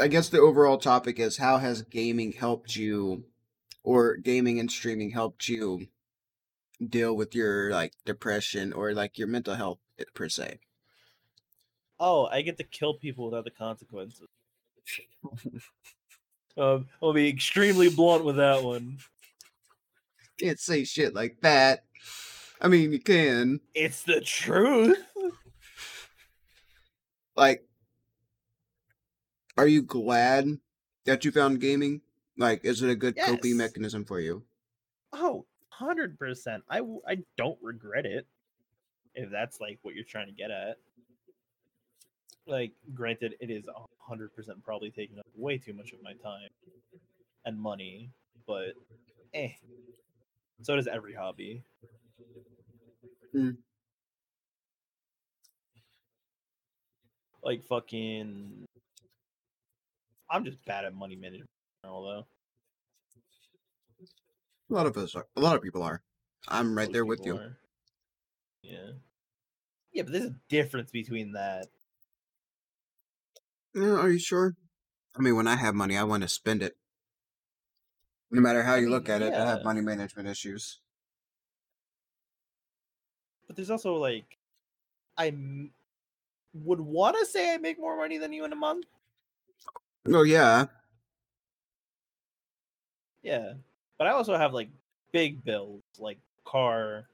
I guess the overall topic is how has gaming helped you, or gaming and streaming helped you deal with your like depression or like your mental health eh, per se. Oh, I get to kill people without the consequences. um, I'll be extremely blunt with that one. Can't say shit like that. I mean, you can. It's the truth. Like, are you glad that you found gaming? Like, is it a good coping mechanism for you? Oh, 100%. I don't regret it. If that's like what you're trying to get at. Like, granted, it is 100% probably taking up way too much of my time and money, but eh. So does every hobby. Hmm. Like, fucking. I'm just bad at money management, although. A lot of us are. A lot of people are. I'm right Most there with you. are. Yeah. Yeah, but there's a difference between that. Yeah, are you sure? I mean, when I have money, I want to spend it. No matter how you look at it, I have money management issues. But there's also like, I m- would want to say I make more money than you in a month. Oh yeah, Yeah, but I also have like big bills like car,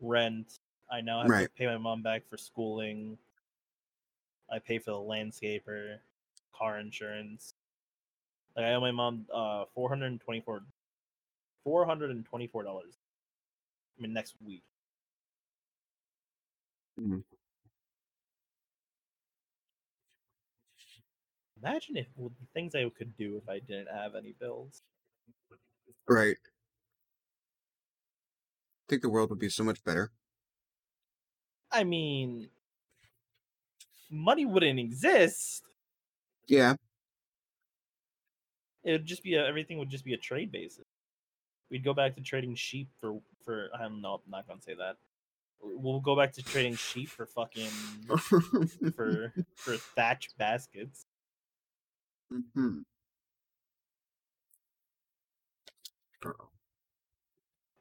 rent. I now have to pay my mom back for schooling. I pay for the landscaper, car insurance. Like I owe my mom uh four hundred and twenty four, four hundred and twenty four dollars. I mean next week. Mhm. Imagine if well, the things I could do if I didn't have any bills. right. I think the world would be so much better. I mean, money wouldn't exist. Yeah, It would just be a, everything would just be a trade basis. We'd go back to trading sheep for for I don't. I'm not gonna say that. We'll go back to trading sheep for fucking for for thatch baskets. Hmm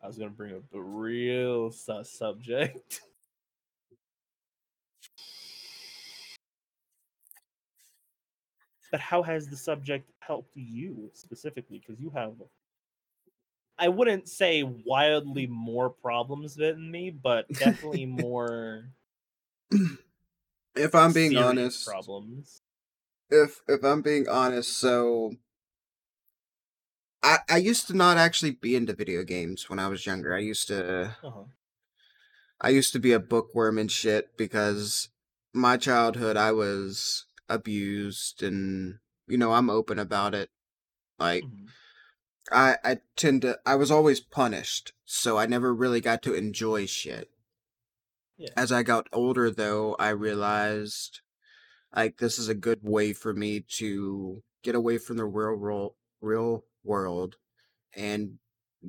I was gonna bring up a real sus subject. But how has the subject helped you specifically? Because you have, I wouldn't say wildly more problems than me, but definitely more. If I'm being honest, problems. If if I'm being honest, so I I used to not actually be into video games when I was younger. I used to Uh-huh. I used to be a bookworm and shit because my childhood I was abused and you know, I'm open about it. Like Mhm. I I tend to I was always punished, so I never really got to enjoy shit. Yeah. As I got older though, I realized like this is a good way for me to get away from the real world real world and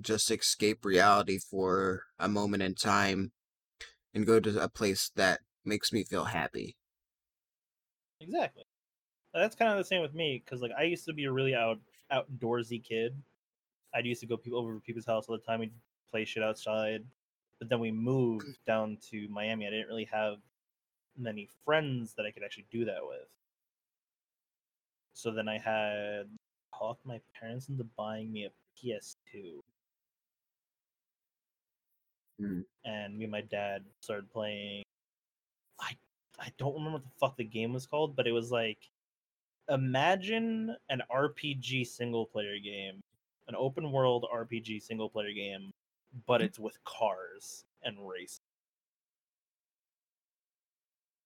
just escape reality for a moment in time and go to a place that makes me feel happy. Exactly. That's kind of the same with me because like I used to be a really out outdoorsy kid. I used to go people over to people's house all the time. We'd play shit outside. But then we moved mm. down to Miami. I didn't really have many friends that I could actually do that with. So then I had talked my parents into buying me a PS2. Mm. And me and my dad started playing. I I don't remember what the fuck the game was called, but it was like imagine an RPG single player game, an open world RPG single player game, but it's with cars and race.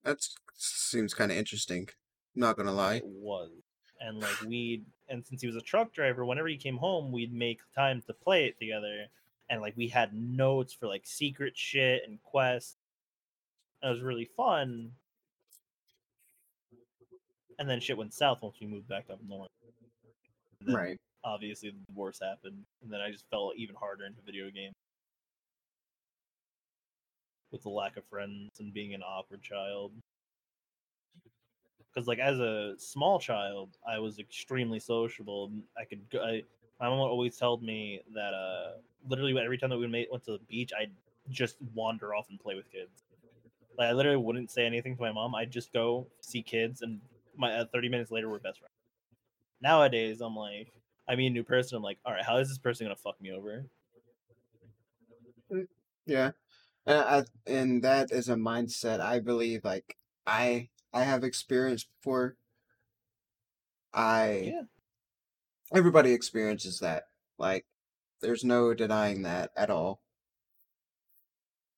That seems kind of interesting. Not gonna lie. It was. And like we and since he was a truck driver, whenever he came home, we'd make time to play it together. And like we had notes for like secret shit and quests. And it was really fun. And then shit went south once we moved back up north. Then Right. obviously the divorce happened, and then I just fell even harder into video games with the lack of friends and being an awkward child. because like as a small child, I was extremely sociable. I could go. I, my mom always told me that uh, literally every time that we made, went to the beach, I'd just wander off and play with kids. Like I literally wouldn't say anything to my mom. I'd just go see kids, and my uh, thirty minutes later, we're best friends. Nowadays, I'm like, I meet a new person. I'm like, all right, how is this person gonna fuck me over? Yeah, and I, and that is a mindset I believe like I I have experienced before. I Yeah. everybody experiences that. Like, there's no denying that at all.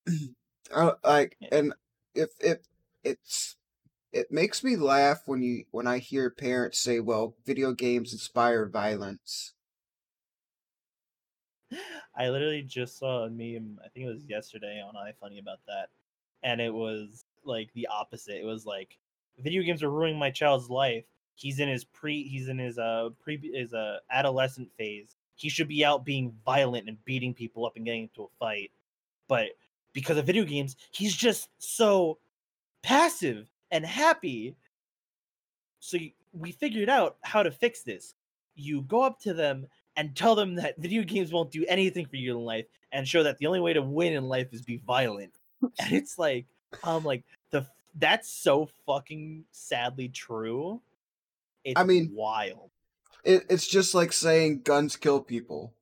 Uh, like, Yeah. and if if it's it makes me laugh when you when I hear parents say, "Well, video games inspire violence." I literally just saw a meme. I think it was yesterday on iFunny about that, and it was like the opposite. It was like video games are ruining my child's life. He's in his pre. He's in his uh pre his uh adolescent phase. He should be out being violent and beating people up and getting into a fight, but because of video games, he's just so passive and happy. So we figured out how to fix this. You go up to them and tell them that video games won't do anything for you in life and show that the only way to win in life is be violent. And it's like I'm like the that's so fucking sadly true. It's I mean- wild. It, it's just like saying guns kill people.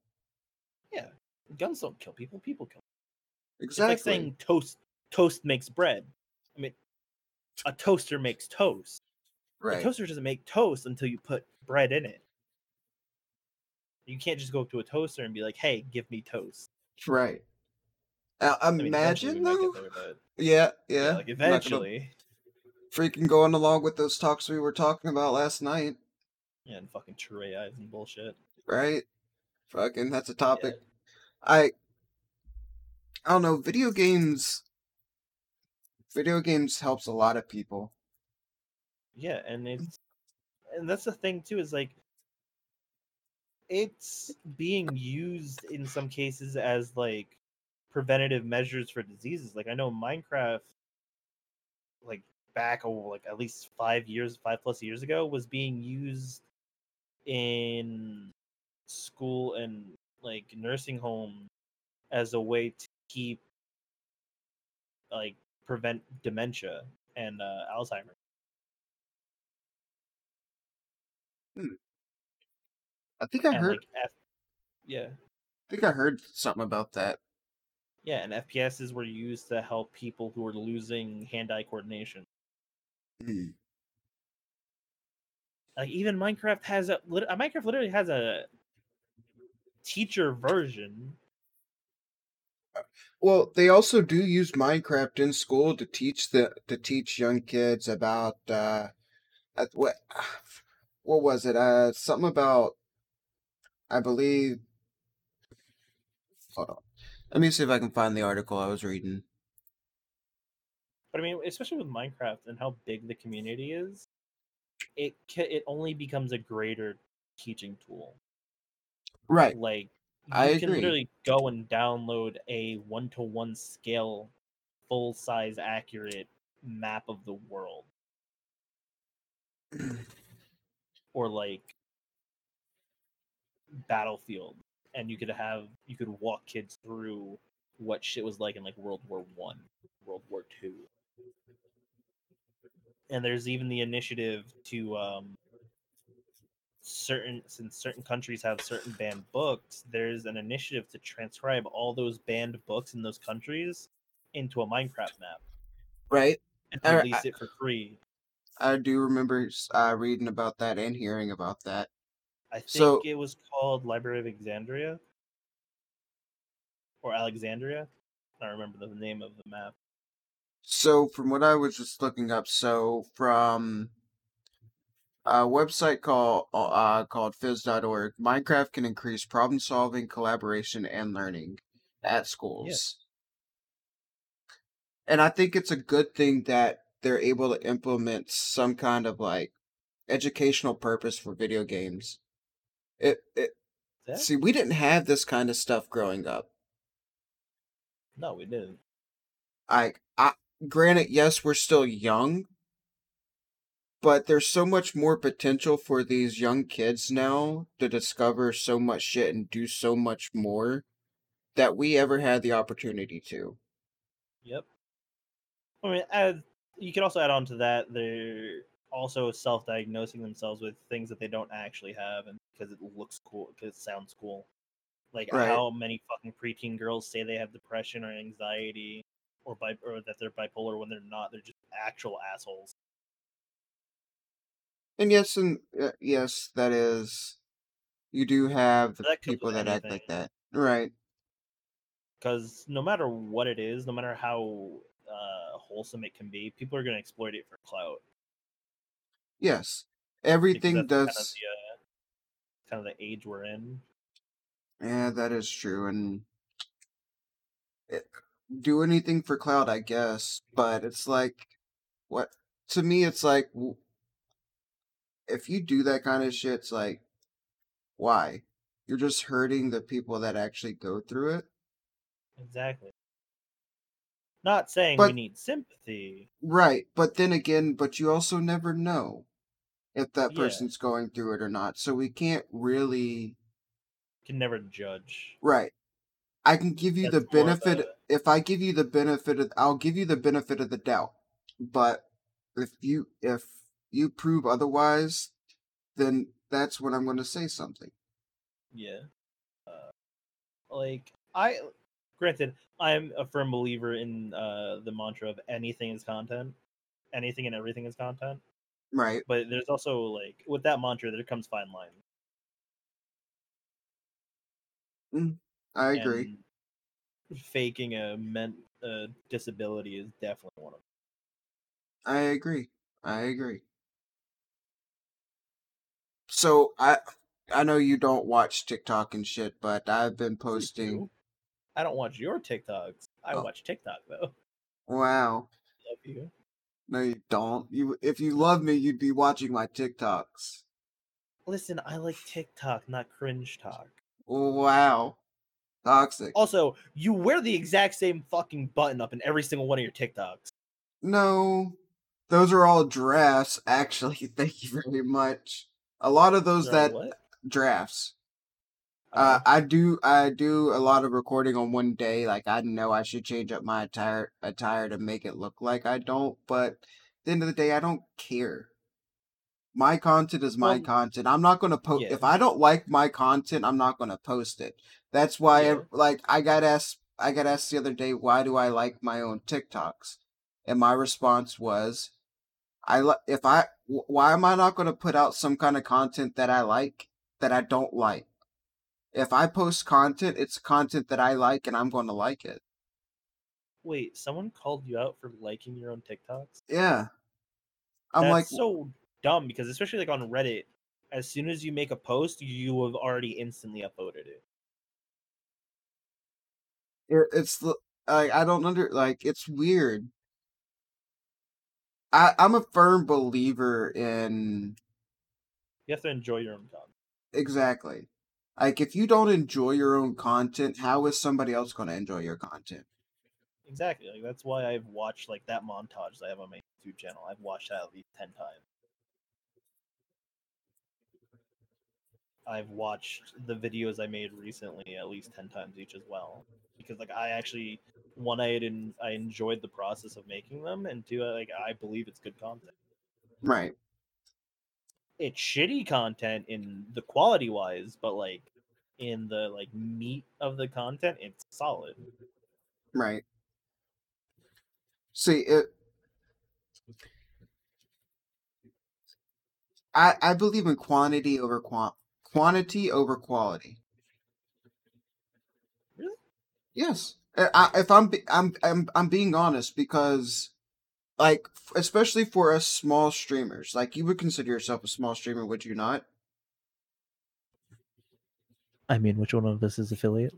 Yeah. Guns don't kill people, people kill. It's Exactly. like saying toast toast makes bread. I mean a toaster makes toast. A toaster doesn't make toast until you put bread in it. You can't just go up to a toaster and be like, "Hey, give me toast." Right. Uh, I mean, imagine though. there, Yeah, yeah. yeah, like I'm not gonna eventually, freaking going along with those talks we were talking about last night, yeah, and fucking true AIs and bullshit. right? Fucking, that's a topic. I, I don't know. Video games. Video games helps a lot of people. Yeah, and it's and that's the thing too is like it's being used in some cases as like preventative measures for diseases. Like I know Minecraft like back oh like at least 5 years, 5 plus years ago was being used in school and like nursing home as a way to keep like prevent dementia and uh, Alzheimer's. I think I and heard. like F- yeah I think I heard something about that. yeah and fps's were used to help people who were losing hand-eye coordination Hmm. like even minecraft has a uh, minecraft literally has a teacher version Well, they also do use Minecraft in school to teach the to teach young kids about uh, uh, what what was it? Uh, something about I believe. Hold on. Let me see if I can find the article I was reading. but i mean especially with minecraft and how big the community is it ca- it only becomes a greater teaching tool Right. like you I can agree. literally go and download a one-to-one scale full size accurate map of the world or like battlefield and you could have you could walk kids through what shit was like in like world war one world war two and there's even the initiative to um certain since certain countries have certain banned books there's an initiative to transcribe all those banned books in those countries into a minecraft map right. and I- release it for free I do remember uh, reading about that and hearing about that. I think So- it was called Library of Alexandria or Alexandria. I don't remember the name of the map. So, from what I was just looking up, so from a website called uh, called Phys.org, Minecraft can increase problem solving, collaboration, and learning at schools. And I think it's a good thing that they're able to implement some kind of like educational purpose for video games. It, it Yeah? see, we didn't have this kind of stuff growing up. No, we didn't. I, I granted, yes, we're still young, but there's so much more potential for these young kids now to discover so much shit and do so much more that we ever had the opportunity to. Yep. I mean, add, you can also add on to that. They're also self-diagnosing themselves with things that they don't actually have, and because it looks cool, because it sounds cool. Like Right. how many fucking preteen girls say they have depression or anxiety, or bi- or that they're bipolar when they're not. They're just actual assholes. And yes, and uh, yes, that is. You do have the That people that act like that, right? Because no matter what it is, no matter how uh, wholesome it can be, people are going to exploit it for clout. Yes, everything that's kind of does. the uh, kind of the age we're in. Yeah, that is true, and it, do anything for cloud, I guess. But it's like, what to me, it's like, if you do that kind of shit, it's like, why? You're just hurting the people that actually go through it. Exactly. Not saying we need sympathy. right, but then again, but you also never know if that Yeah, person's going through it or not. So we can't really. can never judge. Right. I can give you the That's of benefit a if I give you the benefit of I'll give you the benefit of the doubt. But if you if you prove otherwise, then that's when I'm going to say something. yeah. Uh, like I, granted, I'm a firm believer in uh, the mantra of anything is content, anything and everything is content. Right. But there's also like with that mantra, there comes fine line, Mm, I agree. and faking a ment a disability is definitely one of them. I agree. I agree. So I I know you don't watch TikTok and shit, but I've been posting. I don't watch your TikToks. I Oh, watch TikTok though. wow. Love you. No you don't. You if you love me, you'd be watching my TikToks. Listen, I like TikTok, not cringe talk. Wow. Toxic. Also, you wear the exact same fucking button up in every single one of your TikToks. No, those are all drafts. Actually, thank you very much. A lot of those that what? drafts. Uh, Oh, I do. I do a lot of recording on one day. Like I know I should change up my attire attire to make it look like I don't. But at the end of the day, I don't care. My content is my well, content. I'm not gonna post yeah, if I don't like my content. I'm not gonna post it. That's why, yeah. I, like, I got asked. I got asked the other day, why do I like my own TikToks? And my response was, I li- if I why am I not going to put out some kind of content that I like that I don't like? If I post content, it's content that I like and I'm going to like it. Wait, someone called you out for liking your own TikToks? Yeah. I'm That's like so dumb because especially like on Reddit, as soon as you make a post, you have already instantly uploaded it. it- it's like I I don't under like it's weird. I I'm a firm believer in You have to enjoy your own content. exactly. Like if you don't enjoy your own content, how is somebody else going to enjoy your content? Exactly. Like that's why I've watched like that montage that I have on my YouTube channel. I've watched that at least ten times. I've watched the videos I made recently at least ten times each as well. Because like I actually one I didn't I enjoyed the process of making them and two like I believe it's good content. Right. It's shitty content in the quality wise, but like in the like meat of the content, it's solid. Right. See, it I I believe in quantity over quant quantity over quality. Really? Yes. I, I- if I'm I'm I'm I'm being honest because like especially for us small streamers, like you would consider yourself a small streamer, would you not? I mean, which one of us is affiliate?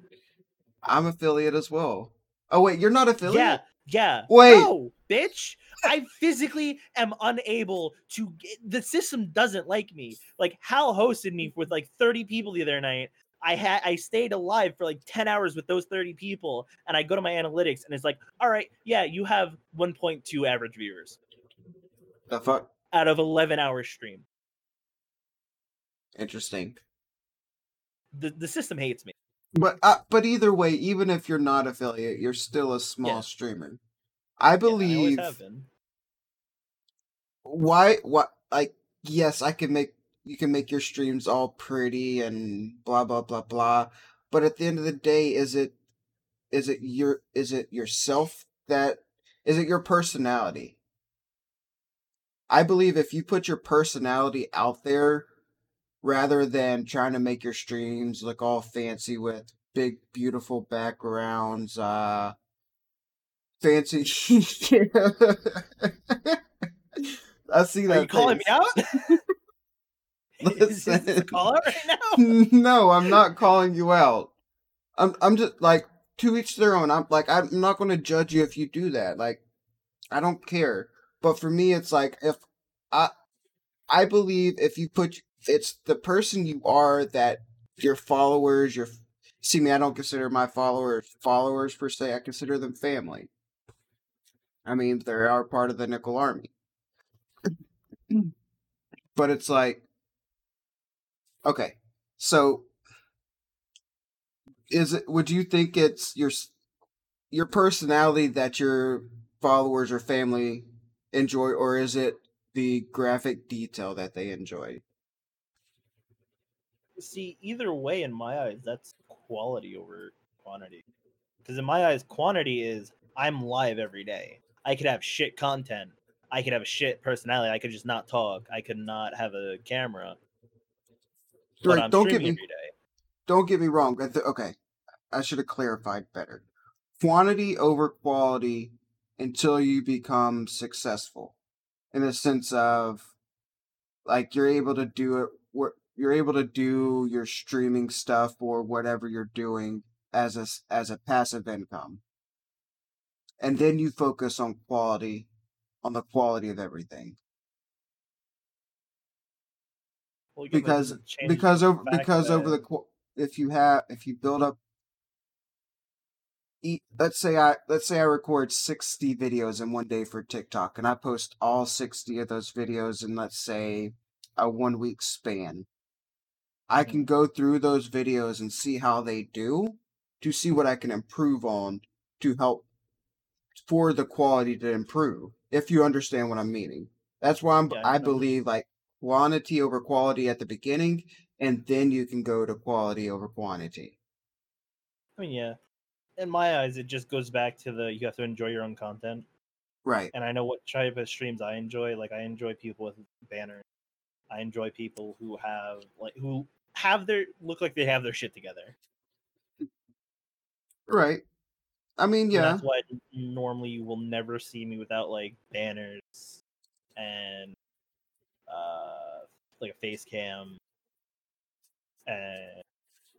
I'm affiliate as well. Oh wait, you're not affiliate? Yeah, yeah. Wait. No, bitch. I physically am unable to. Get, the system doesn't like me. Like Hal hosted me with like 30 people the other night. I had I stayed alive for like 10 hours with those 30 people, and I go to my analytics, and it's like, all right, yeah, you have 1.2 average viewers. The fuck? out of 11 hour stream. Interesting. The the system hates me. But uh, but either way, even if you're not affiliate, you're still a small Yeah. streamer. I Yeah, I believe have been. why what like yes, I can make you can make your streams all pretty and blah blah blah blah. But at the end of the day, is it is it your is it yourself that is it your personality? I believe if you put your personality out there rather than trying to make your streams look all fancy with big beautiful backgrounds, uh fancy I see that. Are you calling me out? is, is Listen. call out right now? no, I'm not calling you out. I'm I'm just like to each their own. I'm like I'm not going to judge you if you do that. Like I don't care. But for me it's like if I I believe if you put it's the person you are that your followers, your see me I don't consider my followers followers per se. I consider them family. I mean, they are part of the Nickel Army. Mm. but it's like okay. So is it would you think it's your your personality that your followers or family enjoy or is it the graphic detail that they enjoy? See, either way, in my eyes, that's quality over quantity. Because in my eyes, quantity is I'm live every day. I could have shit content. I could have a shit personality. I could just not talk. I could not have a camera. Right, don't get me don't get me wrong. Okay, I should have clarified better. Quantity over quality until you become successful, in the sense of like you're able to do it. You're able to do your streaming stuff or whatever you're doing as a as a passive income, and then you focus on quality, on the quality of everything. Well, yeah, but it because because over because over the if you have if you build up let's say I let's say I record 60 videos in one day for TikTok and I post all 60 of those videos in let's say a one week span. I can go through those videos and see how they do to see what I can improve on to help for the quality to improve. If you understand what I'm meaning. That's why I'm, Yeah, I I believe like quantity over quality at the beginning and then you can go to quality over quantity. I mean, yeah. In my eyes, it just goes back to the you have to enjoy your own content. Right. and I know what type of streams I enjoy. Like I enjoy people with banners. I enjoy people who have like who have their look like they have their shit together. Right. I mean, And yeah. that's why normally you will never see me without like banners and uh like a face cam and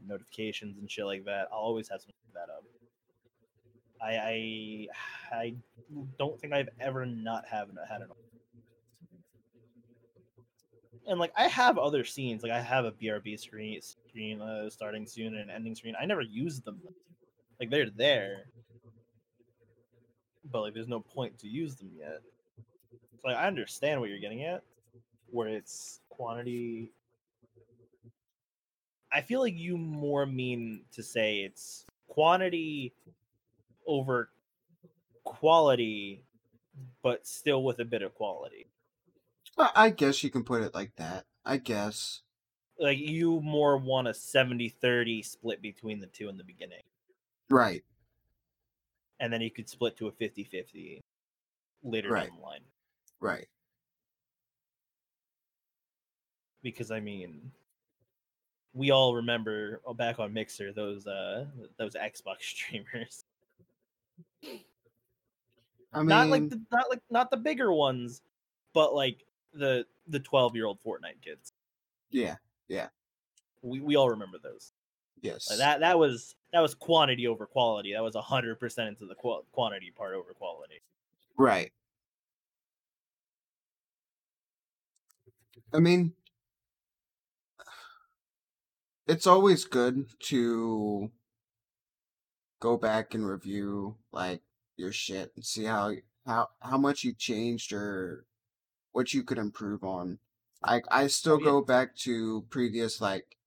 notifications and shit like that. I'll always have something that up. I I I don't think I've ever not have had on. And like I have other scenes, like I have a BRB screen screen uh, starting soon and an ending screen. I never use them. Like they're there, but like there's no point to use them yet. So like I understand what you're getting at, where it's quantity. I feel like you more mean to say it's quantity over quality, but still with a bit of quality. I guess you can put it like that. I guess. Like you more want a 70-30 split between the two in the beginning. Right. And then you could split to a 50-50 later Right. down the line. Right. Because I mean, we all remember oh, back on Mixer those uh those Xbox streamers. I mean, not like the, not like not the bigger ones, but like the the twelve year old Fortnite kids. yeah. Yeah. We we all remember those. Yes. Like, that that was that was quantity over quality. That was hundred percent into the qual- quantity part over quality. Right. I mean, it's always good to go back and review like your shit and see how how how much you changed or what you could improve on. I I still go back to previous like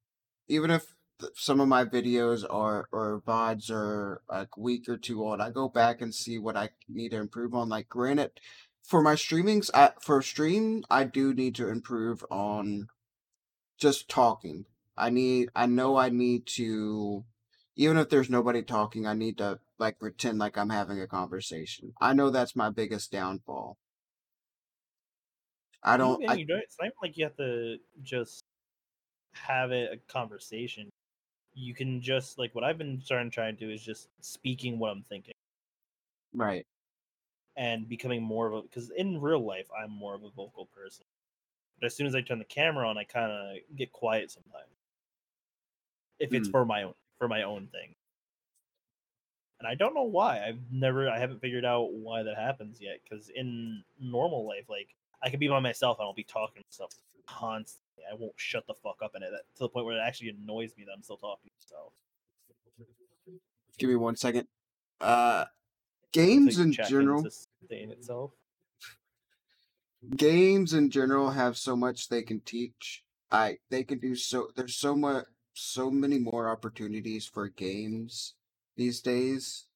even if th- some of my videos are or VODs are like a week or two old, I go back and see what I need to improve on. Like granted, for my streamings, I for stream, I do need to improve on just talking. I need I know I need to even if there's nobody talking, I need to like pretend like I'm having a conversation. I know that's my biggest downfall. I don't I you don't, it's not even like you have to just have it a conversation. You can just like what I've been starting trying to do is just speaking what I'm thinking right. and becoming more of a because in real life I'm more of a vocal person. But as soon as I turn the camera on, I kind of get quiet sometimes. If it's Hmm. for my own for my own thing. And I don't know why. I've never I haven't figured out why that happens yet cuz in normal life like I can be by myself and I'll be talking myself constantly. I won't shut the fuck up in it to the point where it actually annoys me that I'm still talking to myself. Give me one second. Uh games in general to sustain itself. games in general have so much they can teach. I they can do so there's so much so many more opportunities for games these days.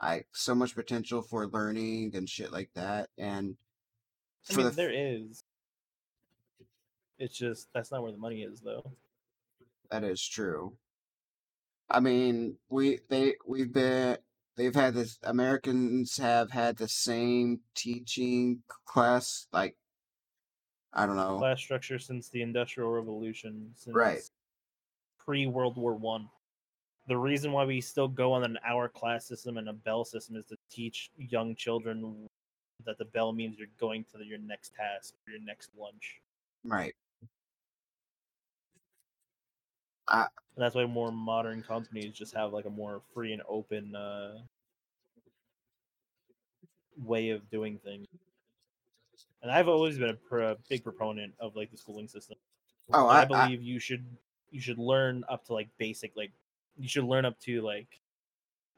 I so much potential for learning and shit like that and I mean, the there is. It's just that's not where the money is, though. That is true. I mean, we they we've been they've had this Americans have had the same teaching class like I don't know. Class structure since the Industrial Revolution, since Right. Pre World War One. The reason why we still go on an hour class system and a bell system is to teach young children that the bell means you're going to your next task or your next lunch. Right. And that's why more modern companies just have like a more free and open uh, way of doing things. And I've always been a, pr- a big proponent of like the schooling system. Oh, I, I, I believe you should you should learn up to like basic like you should learn up to like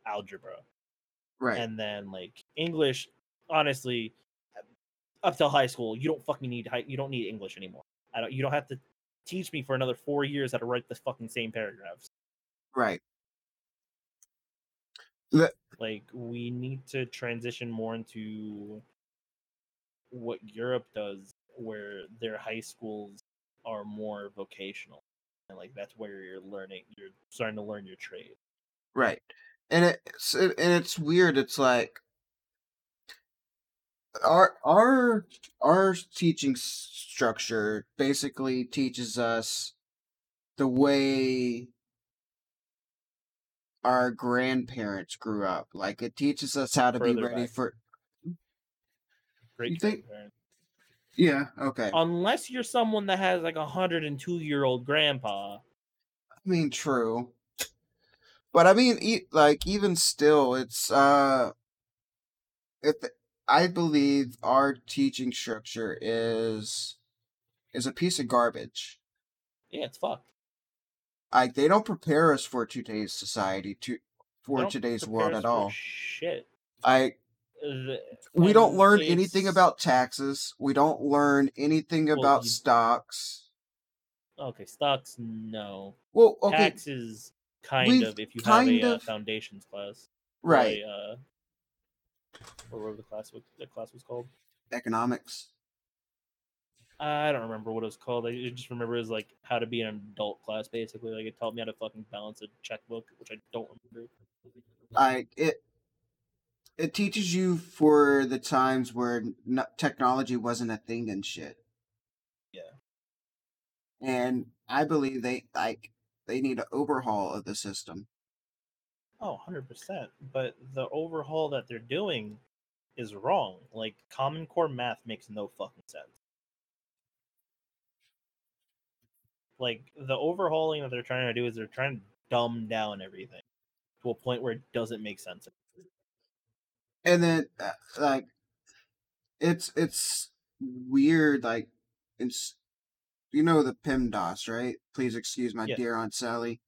algebra right. and then like English. Honestly, up till high school, you don't fucking need high, you don't need English anymore. I don't. You don't have to teach me for another four years how to write the fucking same paragraphs. right. Like we need to transition more into what Europe does, where their high schools are more vocational, and like that's where you're learning. You're starting to learn your trade. Right. And it's and it's weird. It's like our our our teaching structure basically teaches us the way our grandparents grew up. Like it teaches us how to be ready back. for Great You think- grandparents. Yeah, okay. Unless you're someone that has like a hundred and two year old grandpa. I mean, true. But I mean, e- like even still, it's uh, if I believe our teaching structure is is a piece of garbage. Yeah, it's fucked. Like they don't prepare us for today's society, to for today's world at all. Shit. I The- we don't learn anything about taxes. We don't learn anything Well, about you- stocks. Okay, stocks, no. Well, okay, Taxes, kind We've of. If you have a uh, foundations class, right. a, uh, or whatever the class was, the class was called. Economics. I don't remember what it was called. I I just remember it was like how to be an adult class, basically. Like it taught me how to fucking balance a checkbook, which I don't remember. I it it teaches you for the times where technology wasn't a thing and shit. Yeah. And I believe they like they need an overhaul of the system. Oh, 100%. But the overhaul that they're doing is wrong. Like, Common Core math makes no fucking sense. Like, the overhauling that they're trying to do is they're trying to dumb down everything to a point where it doesn't make sense. And then uh, like it's it's weird like it's you know the PEMDAS, right? Please excuse my Yeah. dear Aunt Sally.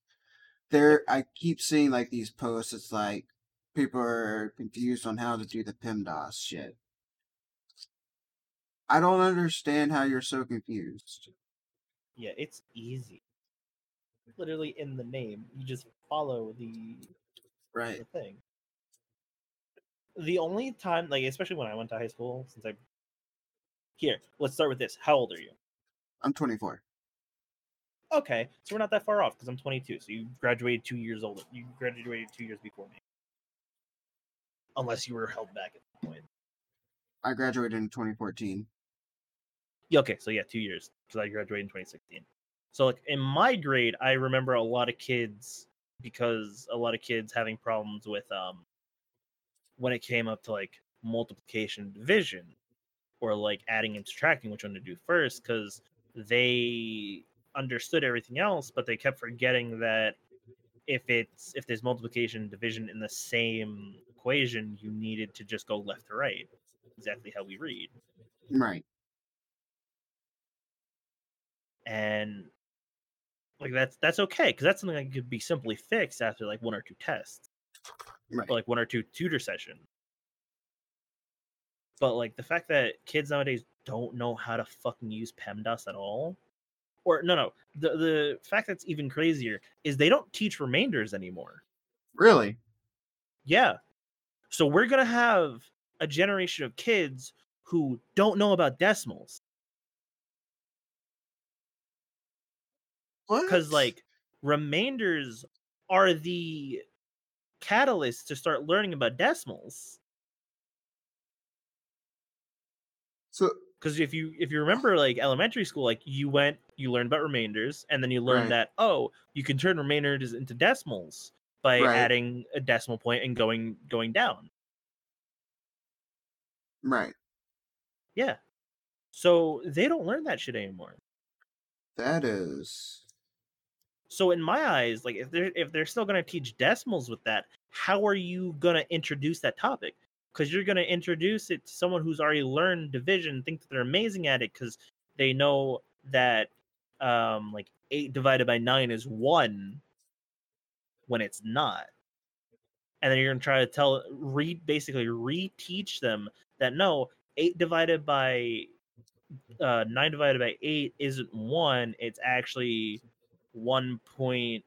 There I keep seeing like these posts it's like people are confused on how to do the PEMDAS shit. I don't understand how you're so confused. Yeah, it's easy. Literally in the name, you just follow the Right. the thing. The only time, like especially when I went to high school, since I here, let's start with this. How old are you? I'm 24. Okay, so we're not that far off because I'm 22. So you graduated two years older. You graduated two years before me, unless you were held back at the point. I graduated in 2014. Yeah, okay, so yeah, two years because I graduated in 2016. So like in my grade, I remember a lot of kids because a lot of kids having problems with um when it came up to like multiplication division or like adding and subtracting which one to do first because they understood everything else but they kept forgetting that if it's if there's multiplication and division in the same equation you needed to just go left to right. Exactly how we read. Right. and like that's that's okay because that's something that could be simply fixed after like one or two tests Right. like one or two tutor sessions but like the fact that kids nowadays don't know how to fucking use PEMDAS at all or no no the the fact that's even crazier is they don't teach remainders anymore Really? yeah so we're gonna have a generation of kids who don't know about decimals What? because like remainders are the catalyst to start learning about decimals so because if you if you uh remember like elementary school like you went you learned about remainders and then you learned Right. that oh you can turn remainders into decimals by Right. adding a decimal point and going going down right. yeah so they don't learn that shit anymore That is so in my eyes like if they're if they're still going to teach decimals with that how are you going to introduce that topic? Because you're going to introduce it to someone who's already learned division think that they're amazing at it because they know that um like 8 divided by 9 is 1 when it's not. And then you're going to try to tell re basically reteach them that no 8 divided by uh 9 divided by 8 isn't 1 it's actually 1.1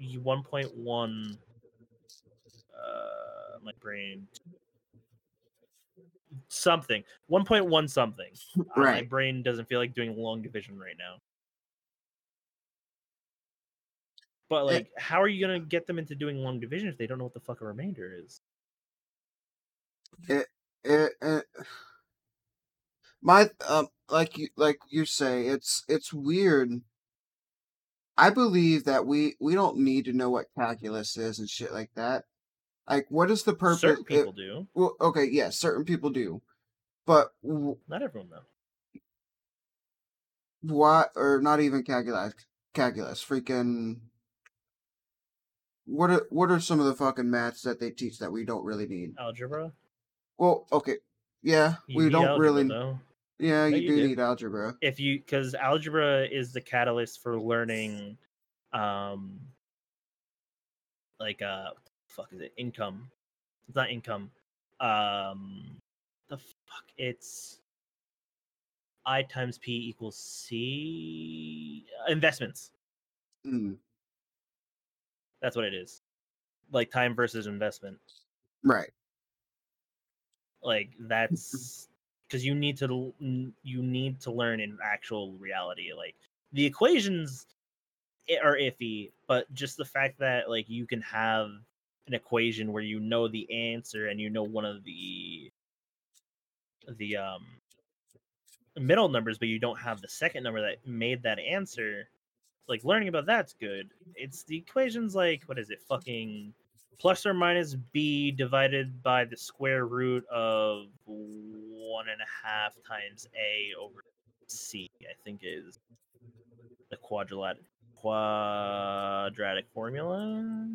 1.1 uh my brain. Something. 1.1 something. Uh, my brain doesn't feel like doing long division right now. But Eh. like how are you gonna get them into doing long division if they don't know what the fuck a remainder is it, it, my um like you like you say it's it's weird. I believe that we we don't need to know what calculus is and shit like that. Like what is the purpose certain it- people do. Well okay yes certain people do. But w- not everyone though. Why or not even calculus calculus freaking what are what are some of the fucking maths that they teach that we don't really need? Algebra well okay yeah You we don't algebra, really though. yeah No, you you do do. need algebra. If you because algebra is the catalyst for learning um like uh what the fuck is it? Income. It's not income. Um the fuck it's i times p equals c investments. Mm, that's what it is. Like time versus investment. Right like that's because you need to you need to learn in actual reality like the equations are iffy but just the fact that like you can have an equation where you know the answer and you know one of the the um middle numbers but you don't have the second number that made that answer like learning about that's good. It's the equations like what is it fucking plus or minus b divided by the square root of one and a half times a over c i think is the quadratic quadratic formula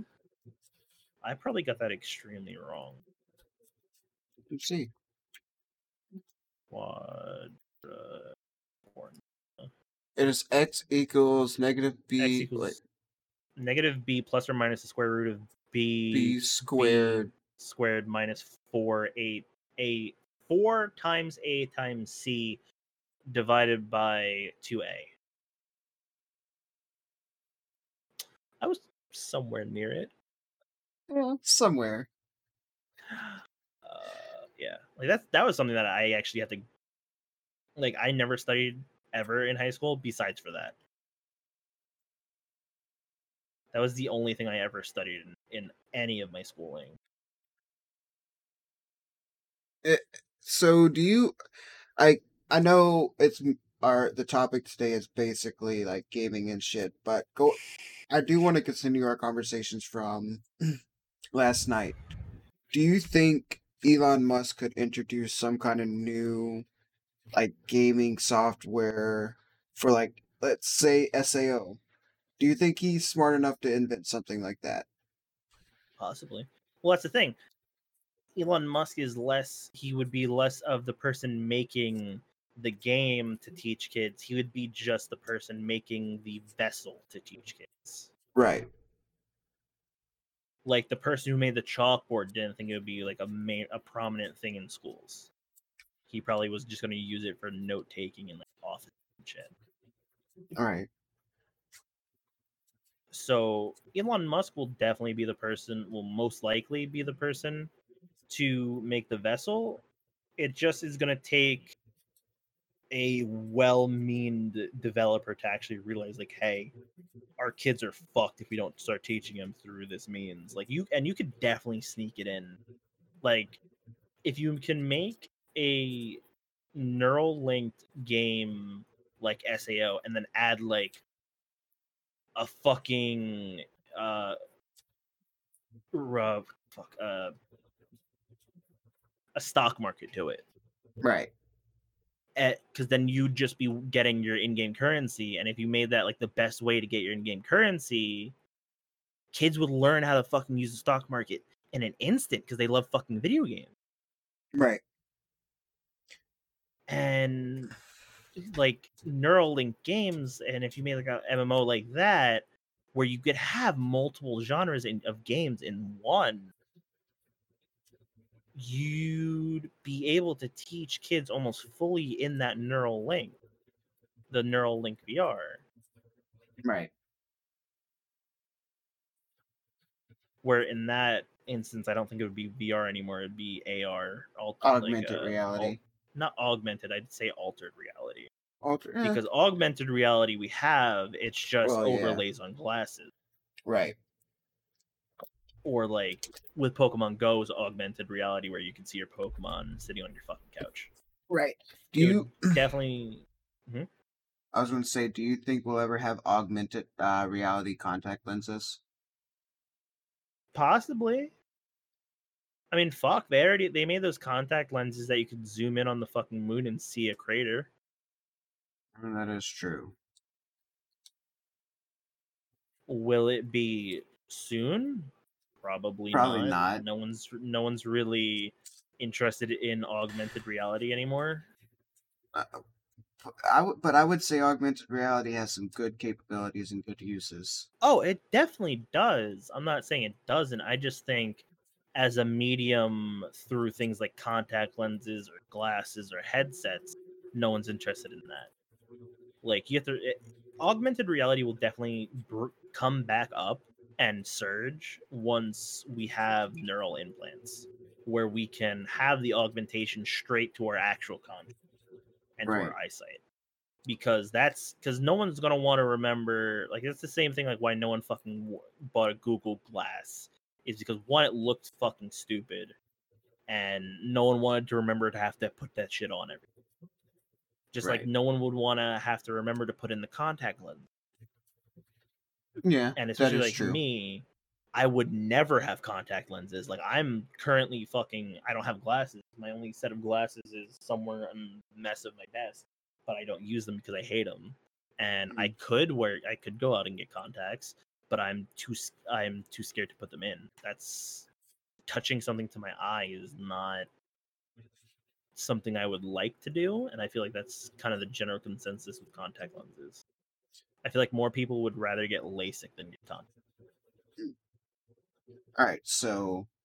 i probably got that extremely wrong let's see quadra formula. it is x equals negative b x equals negative b plus or minus the square root of b, B squared. squared minus four 8 a four times a times c divided by two a. I was somewhere near it. Well, somewhere. uh, yeah, like that's that was something that I actually had to like. I never studied ever in high school besides for that. That was the only thing I ever studied in, in any of my schooling. Eh, so do you I I know it's our the topic today is basically like gaming and shit, but go I do want to continue our conversations from last night. Do you think Elon Musk could introduce some kind of new like gaming software for like let's say SAO? Do you think he's smart enough to invent something like that? Possibly. Well, that's the thing. Elon Musk is less. He would be less of the person making the game to teach kids. He would be just the person making the vessel to teach kids. Right. Like the person who made the chalkboard didn't think it would be like a main, a prominent thing in schools. He probably was just going to use it for note taking and like office and shit. All right. So Elon Musk will definitely be the person, will most likely be the person to make the vessel. It just is going to take a well-meaned developer to actually realize, like, hey, our kids are fucked if we don't start teaching them through this means. Like you, and you could definitely sneak it in. Like, if you can make a neural linked game like SAO and then add like a fucking uh, uh fuck uh a stock market to it Right. because then you'd just be getting your in-game currency and if you made that like the best way to get your in-game currency kids would learn how to fucking use the stock market in an instant because they love fucking video games Right. and like Neuralink games, and if you made like a MMO like that, where you could have multiple genres in, of games in one, you'd be able to teach kids almost fully in that Neuralink, the Neuralink VR. Right. Where in that instance, I don't think it would be VR anymore; it'd be AR, alt- Augmented like, uh, reality. al- not augmented. I'd say altered reality. Alter- eh, because augmented reality we have it's just Well, yeah. overlays on glasses right. or like with pokemon go's augmented reality where you can see your pokemon sitting on your fucking couch Right. Do It you definitely I was going to say, do you think we'll ever have augmented uh, reality contact lenses? possibly i mean fuck they already they made those contact lenses that you could zoom in on the fucking moon and see a crater That is true. will it be soon probably, Probably not. not. no one's no one's really interested in augmented reality anymore Uh, I w- but I would say augmented reality has some good capabilities and good uses. Oh, it definitely does. I'm not saying it doesn't. I just think as a medium through things like contact lenses or glasses or headsets, no one's interested in that. Like you have to it, augmented reality will definitely br- come back up and surge once we have neural implants where we can have the augmentation straight to our actual content and to our eyesight. Because that's because no one's gonna want to remember like it's the same thing like why no one fucking bought a google glass is because one it looked fucking stupid and no one wanted to remember to have to put that shit on every just like no one would want to have to remember to put in the contact lens Yeah, and especially like true. me i would never have contact lenses like i'm currently fucking i don't have glasses my only set of glasses is somewhere in the mess of my desk but i don't use them because i hate them and i Mm. could wear i could go out and get contacts but i'm too I'm too scared to put them in that's touching something to my eye is not something I would like to do, and I feel like that's kind of the general consensus with contact lenses. I feel like more people would rather get LASIK than get tongue. All right, so